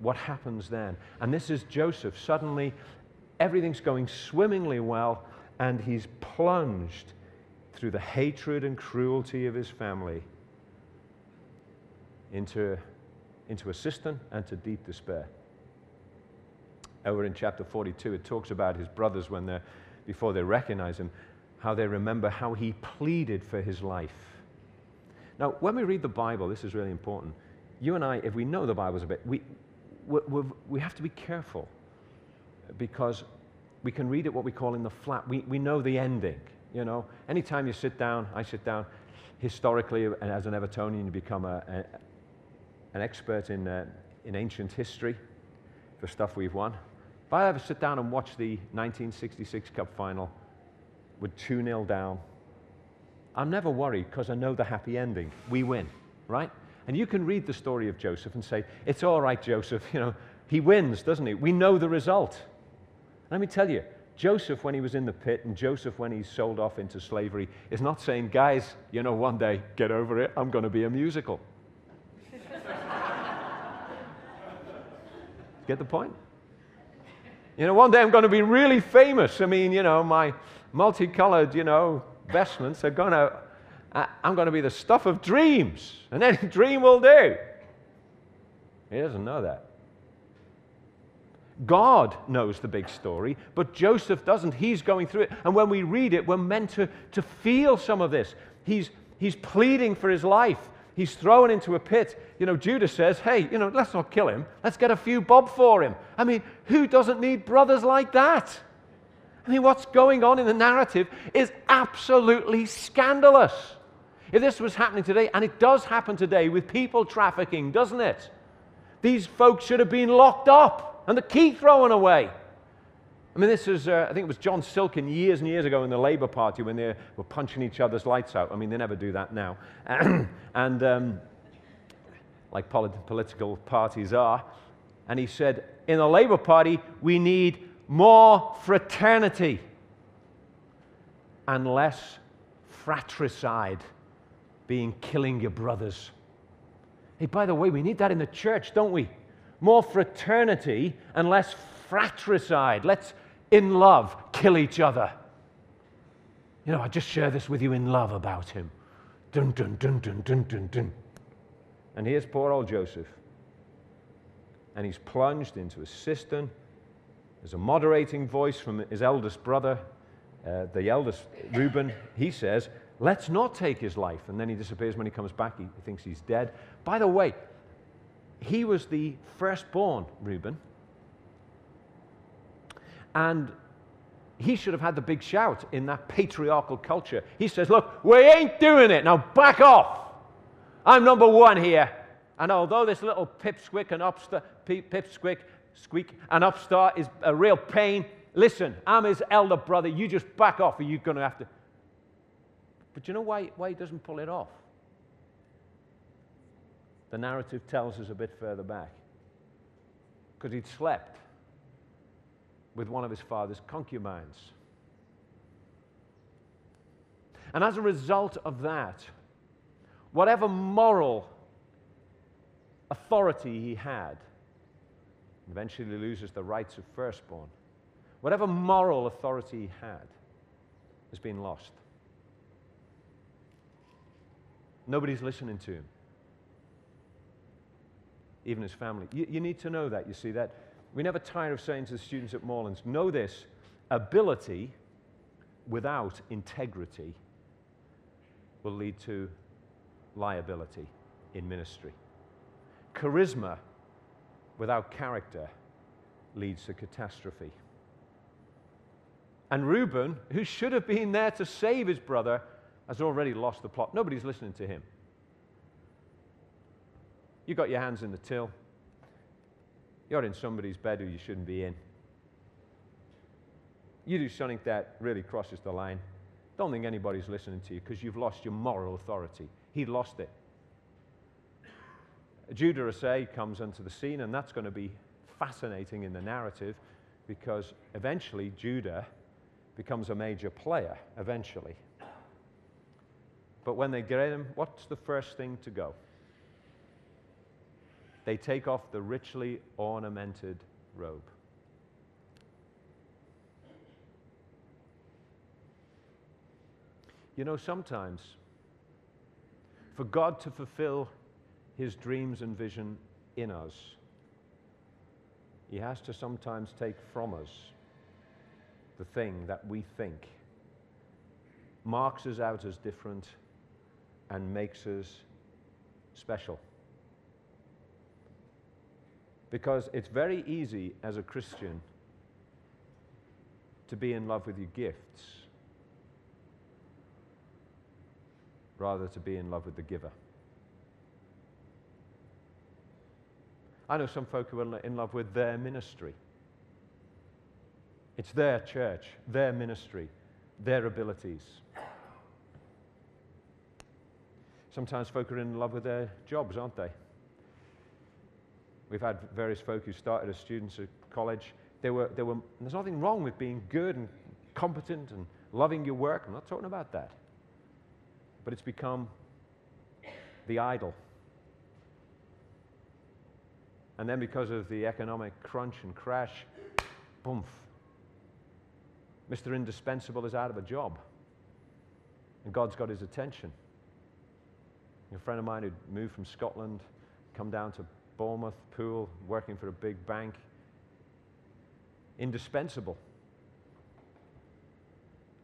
what happens then? And this is Joseph. Suddenly, everything's going swimmingly well, and he's plunged through the hatred and cruelty of his family into, into a cistern and to deep despair. Over in chapter 42, it talks about his brothers when they're, before they recognize him, how they remember how he pleaded for his life. Now, when we read the Bible, this is really important. You and I, if we know the Bible a bit, we, we, we have to be careful because we can read it what we call in the flat. We, we know the ending. You know, anytime you sit down, I sit down, historically, and as an Evertonian, you become a, a, an expert in, uh, in ancient history for stuff we've won. If I ever sit down and watch the 1966 Cup final with 2 0 down, I'm never worried because I know the happy ending. We win, right? And you can read the story of Joseph and say, it's all right, Joseph, [LAUGHS] you know, he wins, doesn't he? We know the result. Let me tell you, Joseph, when he was in the pit, and Joseph, when he's sold off into slavery, is not saying, guys, you know, one day, get over it, I'm going to be a musical. [LAUGHS] Get the point? You know, one day I'm going to be really famous. I mean, you know, my multicolored, you know, vestments are going to I'm going to be the stuff of dreams, and any [LAUGHS] dream will do. He doesn't know that. God knows the big story, but Joseph doesn't. He's going through it. And when we read it, we're meant to, to feel some of this. He's, he's pleading for his life. He's thrown into a pit. You know, Judas says, hey, you know, let's not kill him. Let's get a few bob for him. I mean, who doesn't need brothers like that? I mean, what's going on in the narrative is absolutely scandalous. If this was happening today, and it does happen today with people trafficking, doesn't it? These folks should have been locked up and the key thrown away. I mean, this is, uh, I think it was John Silkin years and years ago in the Labour Party when they were punching each other's lights out. I mean, they never do that now. [CLEARS THROAT] and um, like polit- political parties are. And he said, in the Labour Party, we need more fraternity and less fratricide being killing your brothers. Hey, by the way, we need that in the church, don't we? More fraternity and less fratricide. Let's, in love, kill each other. You know, I just share this with you in love about him. Dun, dun, dun, dun, dun, dun, dun. And here's poor old Joseph. And he's plunged into a cistern. There's a moderating voice from his eldest brother, uh, the eldest Reuben. He says, Let's not take his life. And then he disappears when he comes back. He thinks he's dead. By the way, he was the firstborn, Reuben. And he should have had the big shout in that patriarchal culture. He says, Look, we ain't doing it. Now back off. I'm number one here. And although this little pipsqueak and upstart, pipsqueak, squeak and upstart is a real pain, listen, I'm his elder brother. You just back off or you're going to have to. But you know why, why he doesn't pull it off? The narrative tells us a bit further back. Because he'd slept with one of his father's concubines. And as a result of that, whatever moral authority he had, eventually loses the rights of firstborn. Whatever moral authority he had has been lost. Nobody's listening to him, even his family. You, you need to know that, you see, that we never tire of saying to the students at Moorlands, know this ability without integrity will lead to liability in ministry. Charisma without character leads to catastrophe. And Reuben, who should have been there to save his brother, has already lost the plot. Nobody's listening to him. You got your hands in the till. You're in somebody's bed who you shouldn't be in. You do something that really crosses the line. Don't think anybody's listening to you because you've lost your moral authority. He lost it. Judah Asay comes onto the scene, and that's going to be fascinating in the narrative because eventually Judah becomes a major player, eventually. But when they get him, what's the first thing to go? They take off the richly ornamented robe. You know, sometimes for God to fulfill his dreams and vision in us, he has to sometimes take from us the thing that we think marks us out as different and makes us special. Because it's very easy as a Christian to be in love with your gifts rather to be in love with the giver. I know some folk who are in love with their ministry. It's their church, their ministry, their abilities. Sometimes folk are in love with their jobs, aren't they? We've had various folk who started as students at college. They were, they were, there's nothing wrong with being good and competent and loving your work. I'm not talking about that. But it's become the idol. And then, because of the economic crunch and crash, boom, Mr. Indispensable is out of a job. And God's got his attention. A friend of mine who'd moved from Scotland, come down to Bournemouth, Poole, working for a big bank. Indispensable.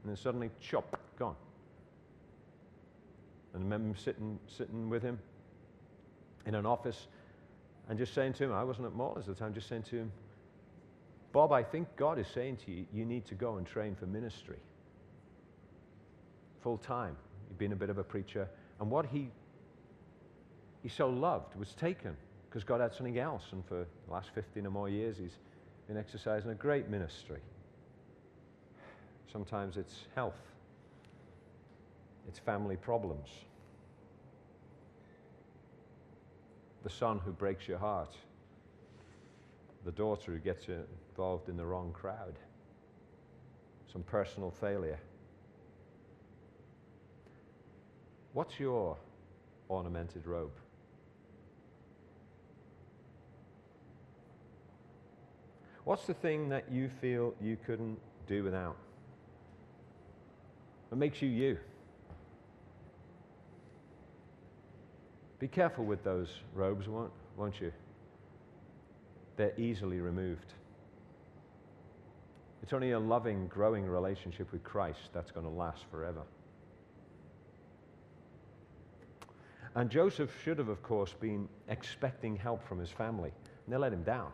And then suddenly, chop, gone. And I remember sitting, sitting with him in an office and just saying to him, I wasn't at Moorlands at the time, just saying to him, Bob, I think God is saying to you, you need to go and train for ministry. Full time. He'd been a bit of a preacher. And what he, he so loved was taken because God had something else. And for the last 15 or more years, he's been exercising a great ministry. Sometimes it's health, it's family problems. The son who breaks your heart, the daughter who gets involved in the wrong crowd, some personal failure. What's your ornamented robe? What's the thing that you feel you couldn't do without? What makes you you? Be careful with those robes, won't, won't you? They're easily removed. It's only a loving, growing relationship with Christ that's going to last forever. And Joseph should have, of course, been expecting help from his family, and they let him down.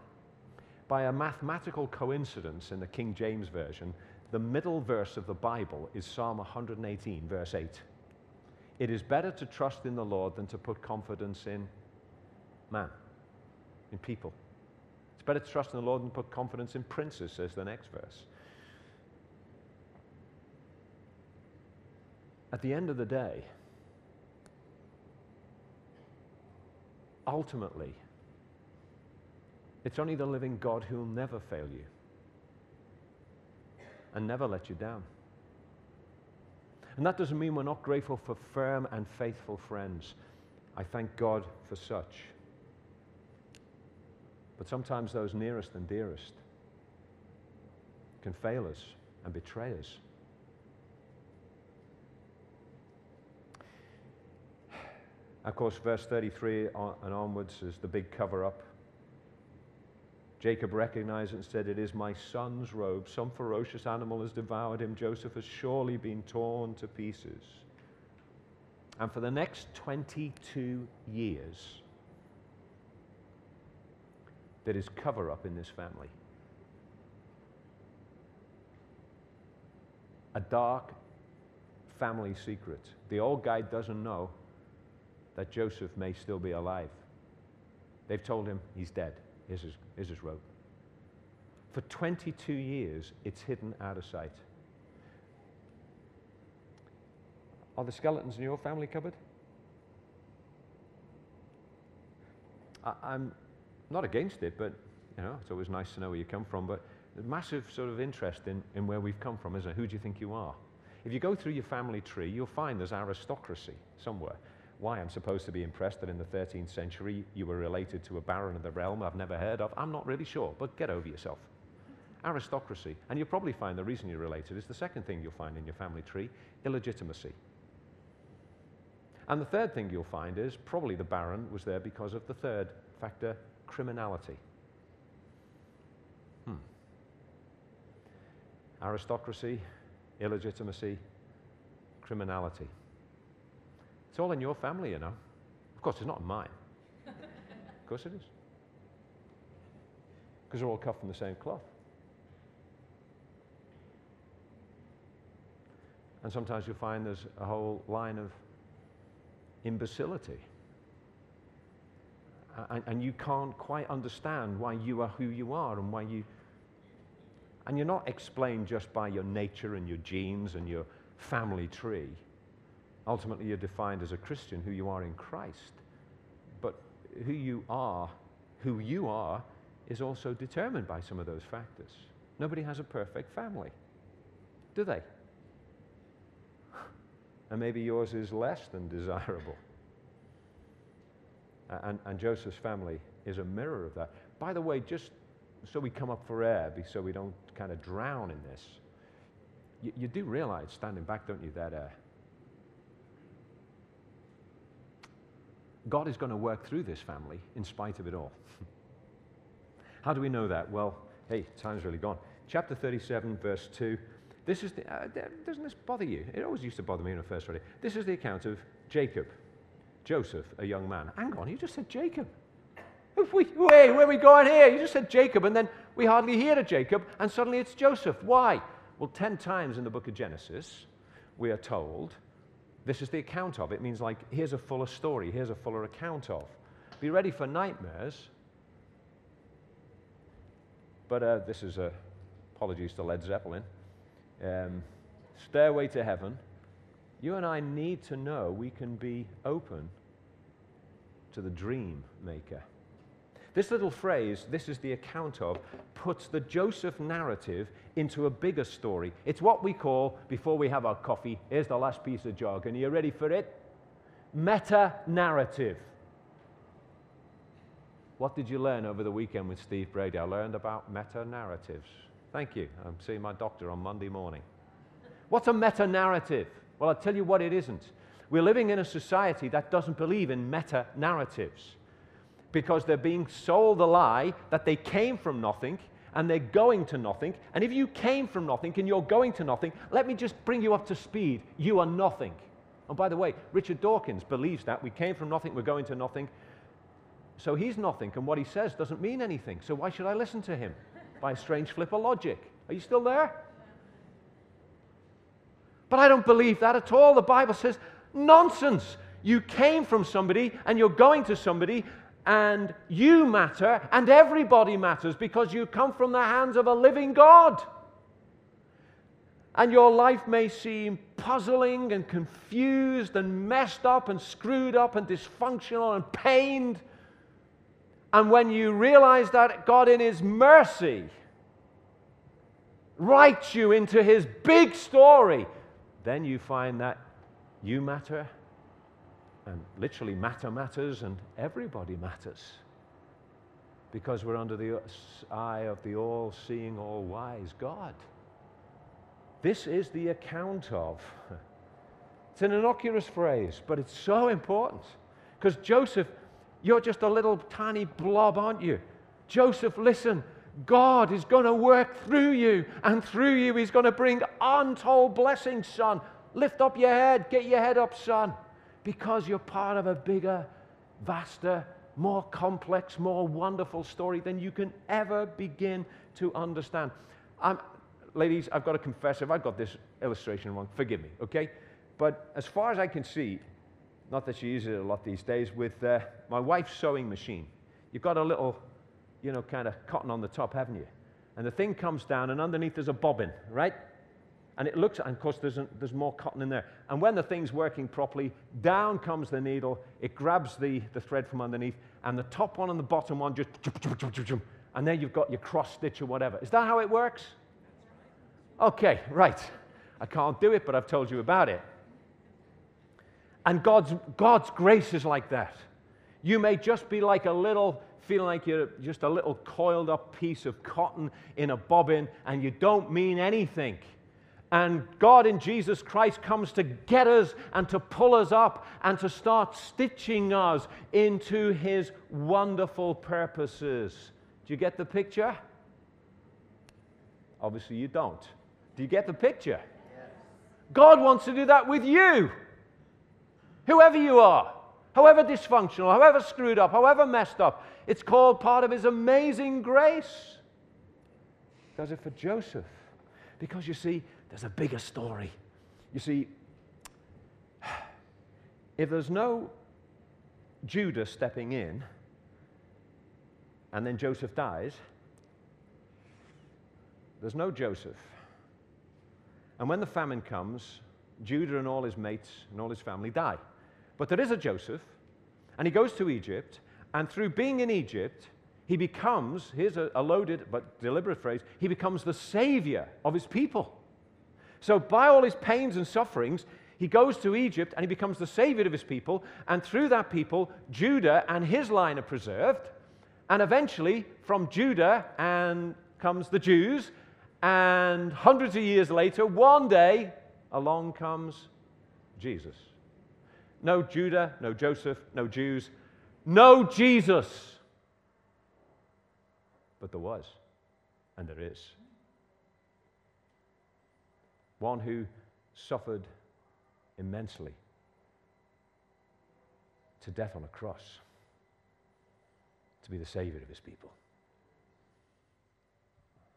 By a mathematical coincidence in the King James Version, the middle verse of the Bible is Psalm 118, verse 8. It is better to trust in the Lord than to put confidence in man, in people. It's better to trust in the Lord than put confidence in princes, says the next verse. At the end of the day, ultimately, it's only the living God who will never fail you and never let you down. And that doesn't mean we're not grateful for firm and faithful friends. I thank God for such. But sometimes those nearest and dearest can fail us and betray us. Of course, verse 33 and onwards is the big cover up. Jacob recognized and said, It is my son's robe. Some ferocious animal has devoured him. Joseph has surely been torn to pieces. And for the next 22 years, there is cover up in this family. A dark family secret. The old guy doesn't know that Joseph may still be alive. They've told him he's dead. Here's his, here's his robe. For 22 years, it's hidden out of sight. Are the skeletons in your family cupboard? I, am not against it, but you know, it's always nice to know where you come from. But massive sort of interest in, in where we've come from, isn't it? Who do you think you are? If you go through your family tree, you'll find there's aristocracy somewhere why I'm supposed to be impressed that in the 13th century you were related to a baron of the realm I've never heard of. I'm not really sure, but get over yourself. Aristocracy. And you'll probably find the reason you're related is the second thing you'll find in your family tree illegitimacy. And the third thing you'll find is probably the baron was there because of the third factor criminality. Hmm. Aristocracy, illegitimacy, criminality. It's all in your family, you know. Of course, it's not mine. [LAUGHS] of course it is. Because we're all cut from the same cloth. And sometimes you'll find there's a whole line of imbecility. And, and, you can't quite understand why you are who you are and why you. And you're not explained just by your nature and your genes and your family tree. Ultimately, you're defined as a Christian, who you are in Christ. But who you are, who you are, is also determined by some of those factors. Nobody has a perfect family, do they? [LAUGHS] And maybe yours is less than desirable. And, and Joseph's family is a mirror of that. By the way, just so we come up for air, so we don't kind of drown in this, you, you do realize, standing back, don't you, that uh, God is going to work through this family in spite of it all. [LAUGHS] How do we know that? Well, hey, time's really gone. Chapter 37, verse 2. This is the, uh, doesn't this bother you? It always used to bother me when I first read it. This is the account of Jacob, Joseph, a young man. Hang on, you just said Jacob. We, wait, where are we going here? You just said Jacob, and then we hardly hear of Jacob, and suddenly it's Joseph. Why? Well, ten times in the book of Genesis, we are told this is the account of. It means like, here's a fuller story, here's a fuller account of. Be ready for nightmares. But uh, this is a, apologies to Led Zeppelin. Um, Stairway to Heaven. You and I need to know we can be open to the dream maker. This little phrase, this is the account of, puts the Joseph narrative into a bigger story. It's what we call, before we have our coffee, here's the last piece of jargon. Are you ready for it? Meta narrative. What did you learn over the weekend with Steve Brady? I learned about meta narratives. Thank you. I'm seeing my doctor on Monday morning. What's a meta narrative? Well, I'll tell you what it isn't. We're living in a society that doesn't believe in meta narratives because they're being sold the lie that they came from nothing and they're going to nothing. And if you came from nothing and you're going to nothing, let me just bring you up to speed. You are nothing. And by the way, Richard Dawkins believes that. We came from nothing, we're going to nothing. So he's nothing, and what he says doesn't mean anything. So why should I listen to him? By a strange flip of logic. Are you still there? But I don't believe that at all. The Bible says, nonsense. You came from somebody and you're going to somebody, and you matter, and everybody matters because you come from the hands of a living God. And your life may seem puzzling and confused and messed up and screwed up and dysfunctional and pained. And when you realize that God, in His mercy, writes you into His big story, then you find that you matter, and literally matter matters, and everybody matters. Because we're under the eye of the all seeing, all wise God. This is the account of. [LAUGHS] It's an innocuous phrase, but it's so important. Because Joseph, you're just a little tiny blob, aren't you? Joseph, listen, God is going to work through you, and through you, He's going to bring untold blessings, son. Lift up your head, get your head up, son, because you're part of a bigger, vaster, more complex, more wonderful story than you can ever begin to understand. I'm, ladies, I've got to confess, if I've got this illustration wrong, forgive me, okay? But as far as I can see, not that she uses it a lot these days, with uh, my wife's sewing machine, you've got a little, you know, kind of cotton on the top, haven't you? And the thing comes down, and underneath there's a bobbin, right? And it looks, and of course, there's, there's more cotton in there. And when the thing's working properly, down comes the needle, it grabs the, the thread from underneath, and the top one and the bottom one just, and then you've got your cross stitch or whatever. Is that how it works? Okay, right. I can't do it, but I've told you about it. And God's, God's grace is like that. You may just be like a little, feeling like you're just a little coiled up piece of cotton in a bobbin and you don't mean anything. And God in Jesus Christ comes to get us and to pull us up and to start stitching us into his wonderful purposes. Do you get the picture? Obviously, you don't. Do you get the picture? Yes. God wants to do that with you. Whoever you are, however dysfunctional, however screwed up, however messed up, it's called part of His amazing grace. Does it for Joseph? Because you see, there's a bigger story. You see, [SIGHS] if there's no Judah stepping in, and then Joseph dies, there's no Joseph. And when the famine comes, Judah and all his mates and all his family die. But there is a Joseph, and he goes to Egypt, and through being in Egypt, he becomes, here's a, loaded but deliberate phrase, he becomes the savior of his people. So, by all his pains and sufferings, he goes to Egypt and he becomes the savior of his people, and through that people, Judah and his line are preserved. And eventually, from Judah and comes the Jews, and hundreds of years later, one day, along comes Jesus. No Judah, no Joseph, no Jews, no Jesus. But there was, and there is. One who suffered immensely to death on a cross to be the Savior of his people.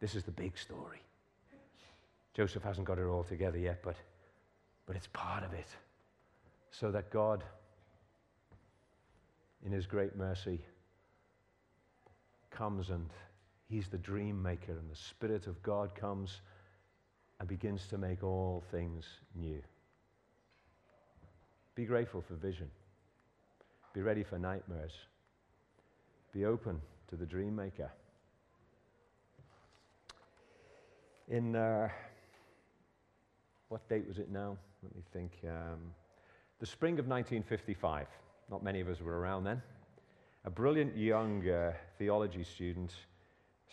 This is the big story. Joseph hasn't got it all together yet, but, but it's part of it. So that God, in his great mercy, comes and he's the dream maker, and the Spirit of God comes and begins to make all things new. Be grateful for vision. Be ready for nightmares. Be open to the dream maker. in, uh, what date was it now? Let me think. Um, the spring of 1955. Not many of us were around then. A brilliant young uh, theology student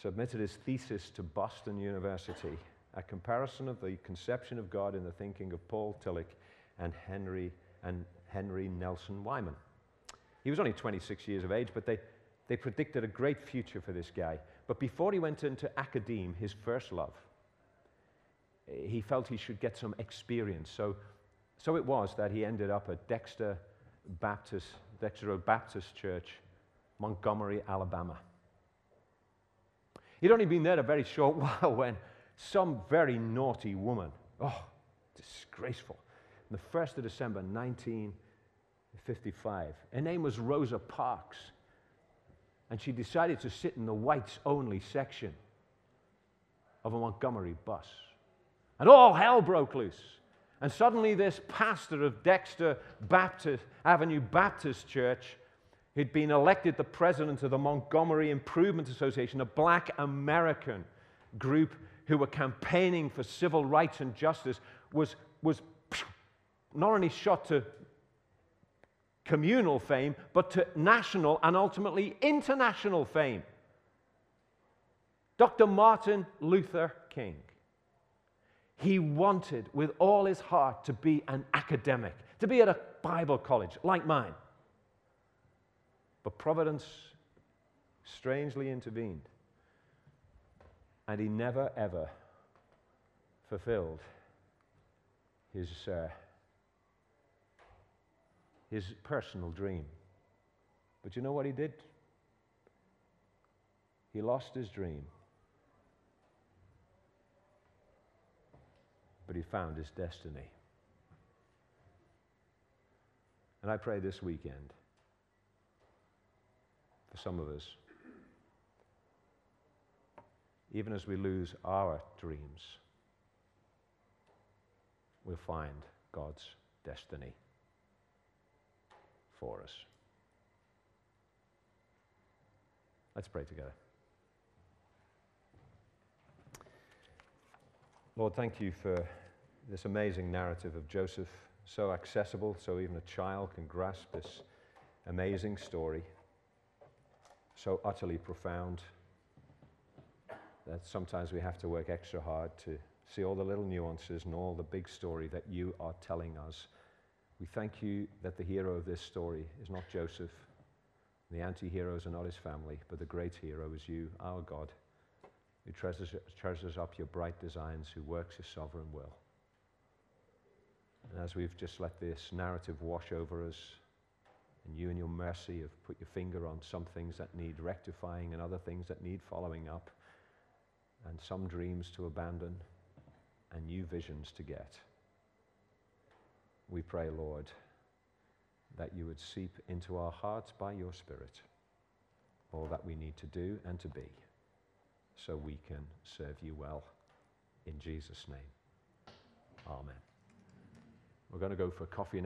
submitted his thesis to Boston University, a comparison of the conception of God in the thinking of Paul Tillich and Henry, and Henry Nelson Wieman. He was only 26 years of age, but they, they predicted a great future for this guy. But before he went into academe, his first love, eh, he felt he should get some experience. So, So it was that he ended up at Dexter Baptist, Dexter Baptist Church, Montgomery, Alabama. He'd only been there a very short [LAUGHS] while when some very naughty woman, oh, disgraceful, on the 1st of December 1955, her name was Rosa Parks, and she decided to sit in the whites only section of a Montgomery bus. And all hell broke loose. And suddenly, this pastor of Dexter Baptist, Avenue Baptist Church He'd been elected the president of the Montgomery Improvement Association, a black American group who were campaigning for civil rights and justice, was, was not only shot to communal fame, but to national and ultimately international fame. Dr. Martin Luther King. He wanted with all his heart to be an academic, to be at a Bible college like mine. But providence strangely intervened. And he never, ever fulfilled his, uh, his personal dream. But you know what he did? He lost his dream. But he found his destiny. And I pray this weekend for some of us. Even as we lose our dreams, we'll find God's destiny for us. Let's pray together. Lord, thank you for this amazing narrative of Joseph, so accessible, so even a child can grasp this amazing story so utterly profound that sometimes we have to work extra hard to see all the little nuances and all the big story that you are telling us. We thank you that the hero of this story is not Joseph, the anti heroes are not his family, but the great hero is you, our God, who treasures, treasures up your bright designs, who works his sovereign will. And as we've just let this narrative wash over us, and you, in your mercy, have put your finger on some things that need rectifying and other things that need following up, and some dreams to abandon and new visions to get. We pray, Lord, that you would seep into our hearts by your Spirit all that we need to do and to be so we can serve you well. In Jesus' name. Amen. We're going to go for coffee now.